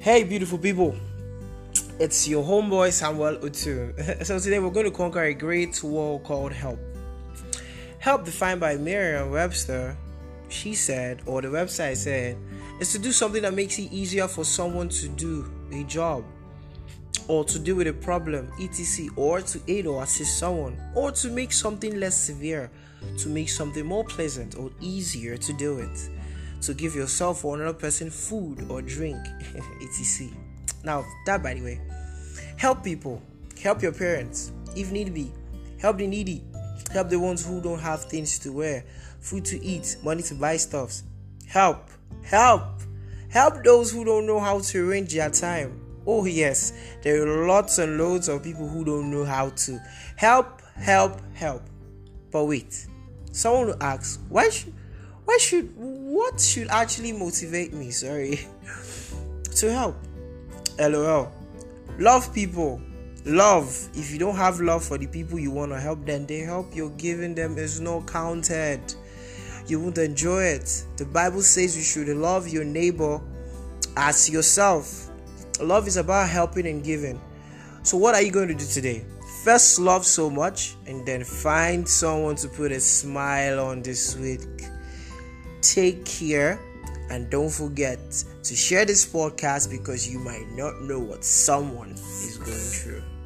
Hey, beautiful people. It's your homeboy Samuel Utu. so today we're going to conquer a great wall called help. Help defined by Merriam-Webster, she said, or the website said, is to do something that makes it easier for someone to do a job, or to deal with a problem, etc., or to aid or assist someone, or to make something less severe, to make something more pleasant or easier to deal with to give yourself or another person food or drink, etc. Now, that by the way, help people, help your parents if need be, help the needy, help the ones who don't have things to wear, food to eat, money to buy stuffs. Help, help, help those who don't know how to arrange their time. Oh, yes, there are lots and loads of people who don't know how to. Help, help, help. But wait, someone will ask, why should why should what should actually motivate me sorry to help? Lol love people. Love. If you don't have love for the people you want to help then the help. You're giving them is not counted. You won't enjoy it. The bible says you should love your neighbor as yourself. Love is about helping and giving. So what are you going to do today? First love so much and then find someone to put a smile on this week Take care and don't forget to share this podcast because you might not know what someone is going through.